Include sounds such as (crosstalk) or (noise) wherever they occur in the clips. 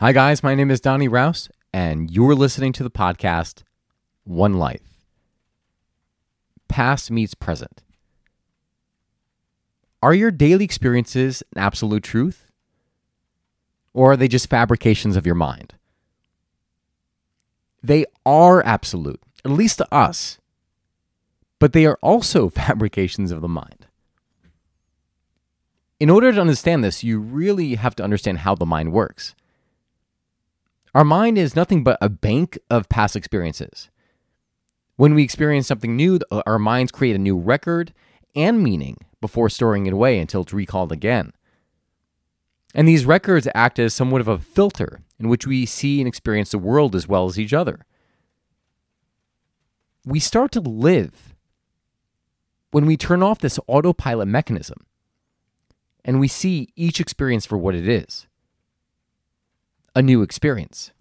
Hi, guys. My name is Donnie Rouse, and you're listening to the podcast One Life Past Meets Present. Are your daily experiences an absolute truth? Or are they just fabrications of your mind? They are absolute, at least to us, but they are also (laughs) fabrications of the mind. In order to understand this, you really have to understand how the mind works. Our mind is nothing but a bank of past experiences. When we experience something new, uh, our minds create a new record and meaning before storing it away until it's recalled again. And these records act as somewhat of a filter in which we see and experience the world as well as each other. We start to live when we turn off this autopilot mechanism and we see each experience for what it is a new experience.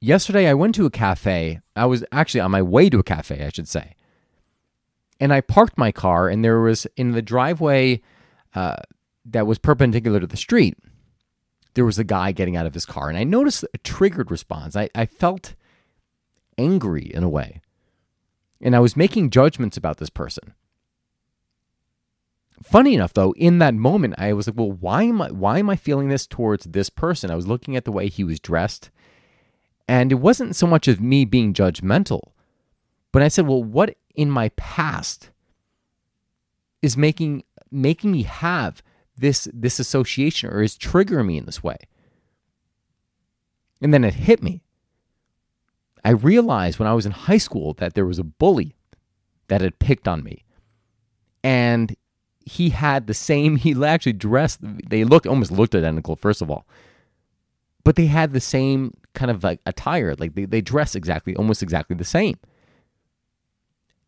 Yesterday, I went to a cafe. I was actually on my way to a cafe, I should say. And I parked my car, and there was in the driveway uh, that was perpendicular to the street, there was a guy getting out of his car. And I noticed a triggered response. I, I felt angry in a way. And I was making judgments about this person. Funny enough, though, in that moment, I was like, "Well, why am I? Why am I feeling this towards this person?" I was looking at the way he was dressed, and it wasn't so much of me being judgmental, but I said, "Well, what in my past is making making me have this this association, or is triggering me in this way?" And then it hit me. I realized when I was in high school that there was a bully that had picked on me, and he had the same he actually dressed they looked almost looked identical first of all. But they had the same kind of like attire like they, they dress exactly almost exactly the same.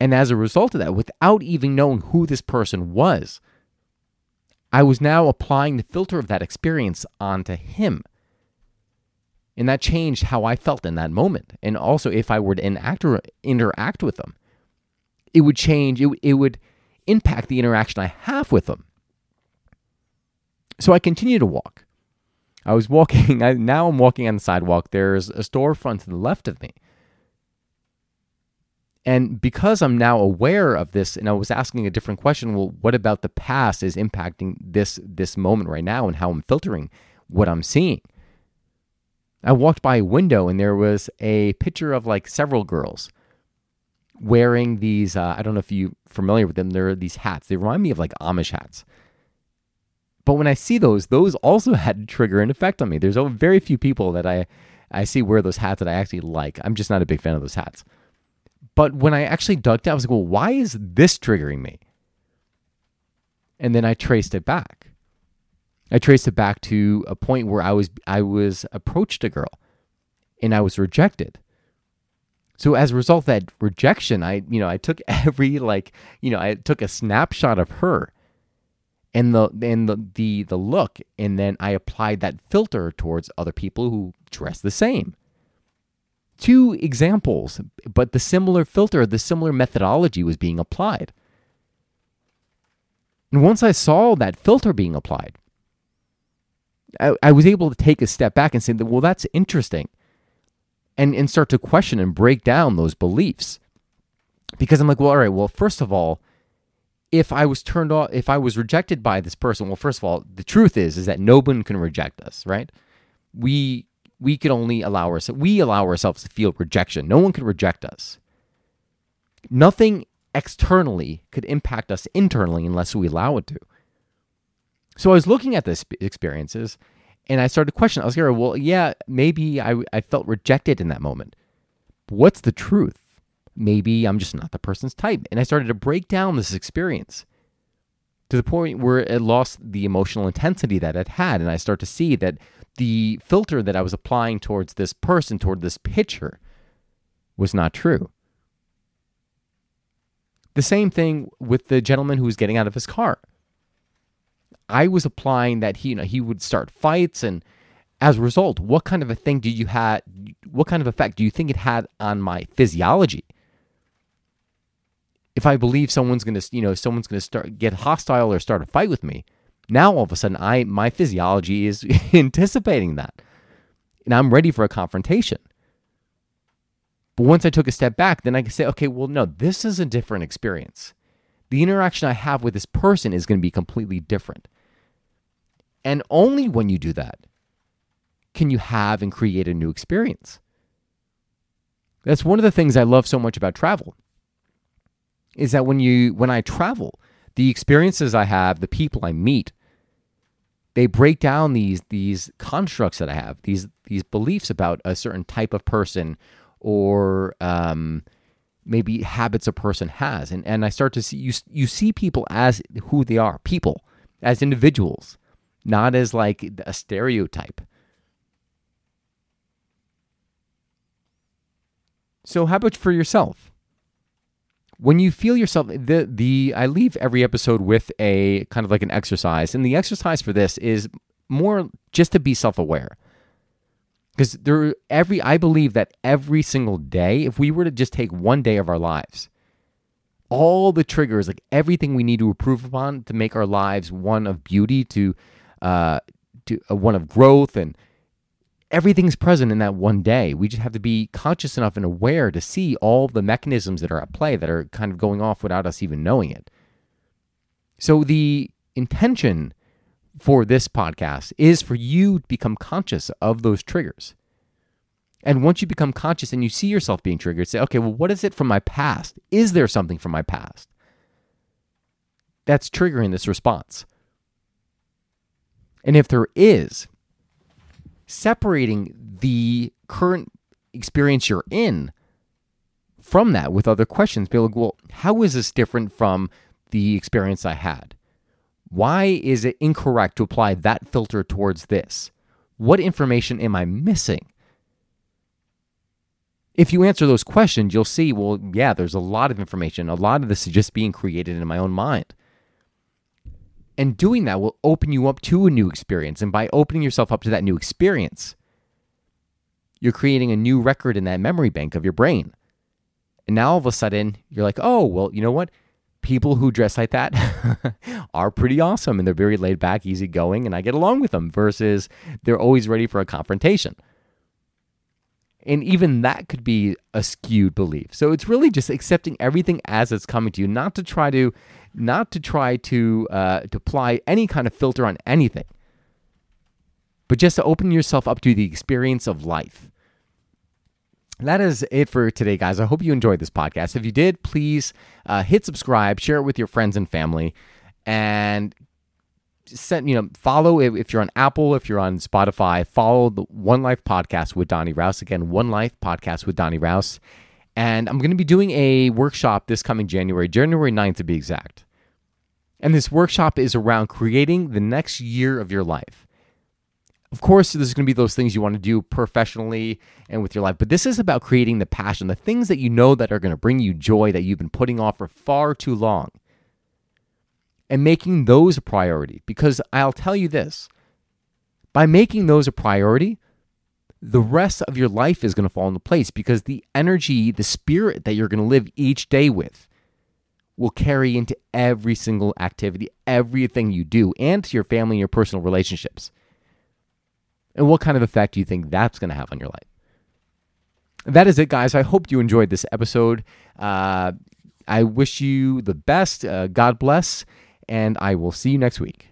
And as a result of that without even knowing who this person was i was now applying the filter of that experience onto him. And that changed how i felt in that moment. And also if i were to interact, interact with them it would change it, it would impact the interaction I have with them. So I continue to walk. I was walking, (laughs) I, now I'm walking on the sidewalk. There's a storefront to the left of me. And because I'm now aware of this, and I was asking a different question, well, what about the past is impacting this this moment right now and how I'm filtering what I'm seeing? I walked by a window and there was a picture of like several girls wearing these. Uh, I don't know if you're familiar with them. They're these hats. They remind me of like Amish hats. But when I see those, those also (laughs) had trigger an effect on me. There's very few people that I I see wear those hats that I actually like. I'm just not a big fan of those hats. But when I actually dug down, I was like, well, why is this triggering me? And then I traced it back. I traced it back to a point where I was I was approached a girl and I was rejected. So as a result of that rejection, I you know I took (laughs) every like you know I took a snapshot of her and the and the the, the look, and then I applied that filter towards other people who dress the same. Two examples, but the similar filter, the similar methodology was being applied. And once I saw that filter being applied, I, I was able to take a step back and say, well, that's interesting and, and start to question and break down those beliefs. Because I'm like, well, all right, well, first of all, if I was turned off, if I was rejected by this person, well, first of all, the truth is, is that no one can reject us, right? We we could only allow ourselves we allow ourselves to feel rejection. No one can reject us. Nothing externally could impact us internally unless we allow it to. So I was looking at this experiences and I started to question. I was like, well, yeah, maybe I, I felt rejected in that moment. But what's the truth? Maybe I'm just not the person's type. And I started to break down this experience to the point where it lost the emotional intensity that it had. And I start to see that the filter that I was applying towards this person, toward this picture, was not true. The same thing with the gentleman who was getting out of his car. I was applying that he, you know, he would start fights, and as a result, what kind of a thing do you had? What kind of effect do you think it had on my physiology? If I believe someone's going to, you know, someone's to start get hostile or start a fight with me, Now all of a sudden I my physiology is (laughs) anticipating that. And I'm ready for a confrontation. But once I took a step back, then I could say, okay, well, no, this is a different experience. The interaction I have with this person is going to be completely different. And only when you do that can you have and create a new experience. That's one of the things I love so much about travel. Is that when you when I travel, the experiences I have, the people I meet, they break down these these constructs that I have, these these beliefs about a certain type of person or um, maybe habits a person has, and and I start to see you you see people as who they are, people as individuals, not as like a stereotype. So how about for yourself? When you feel yourself the the I leave every episode with a kind of like an exercise, and the exercise for this is more just to be self-aware because there every I believe that every single day, if we were to just take one day of our lives, all the triggers, like everything we need to improve upon to make our lives one of beauty, to uh, to uh, one of growth, and everything's present in that one day. We just have to be conscious enough and aware to see all the mechanisms that are at play that are kind of going off without us even knowing it. So the intention for this podcast is for you to become conscious of those triggers. And once you become conscious and you see yourself being triggered, say, okay, well, what is it from my past? Is there something from my past that's triggering this response? And if there is, separating the current experience you're in from that with other questions, be like, well, how is this different from the experience I had? Why is it incorrect to apply that filter towards this? What information am I missing? If you answer those questions, you'll see, well, yeah, there's a lot of information. A lot of this is just being created in my own mind. And doing that will open you up to a new experience. And by opening yourself up to that new experience, you're creating a new record in that memory bank of your brain. And now all of a sudden, you're like, oh, well, you know what? people who dress like that (laughs) are pretty awesome and they're very laid back, easygoing, and I get along with them versus they're always ready for a confrontation. And even that could be a skewed belief. So it's really just accepting everything as it's coming to you, not to try to, not to try to uh, to apply any kind of filter on anything, but just to open yourself up to the experience of life that is it for today, guys. I hope you enjoyed this podcast. If you did, please uh, hit subscribe, share it with your friends and family, and send you know follow if, if you're on Apple, if you're on Spotify, follow the One Life podcast with Donnie Rouse. Again, One Life podcast with Donnie Rouse. And I'm going to be doing a workshop this coming January, January 9th to be exact. And this workshop is around creating the next year of your life. Of course, there's going to be those things you want to do professionally and with your life, but this is about creating the passion, the things that you know that are going to bring you joy that you've been putting off for far too long, and making those a priority. Because I'll tell you this by making those a priority, the rest of your life is going to fall into place because the energy, the spirit that you're going to live each day with will carry into every single activity, everything you do, and to your family and your personal relationships. And what kind of effect do you think that's going to have on your life? That is it, guys. I hope you enjoyed this episode. Uh, I wish you the best. Uh, God bless. And I will see you next week.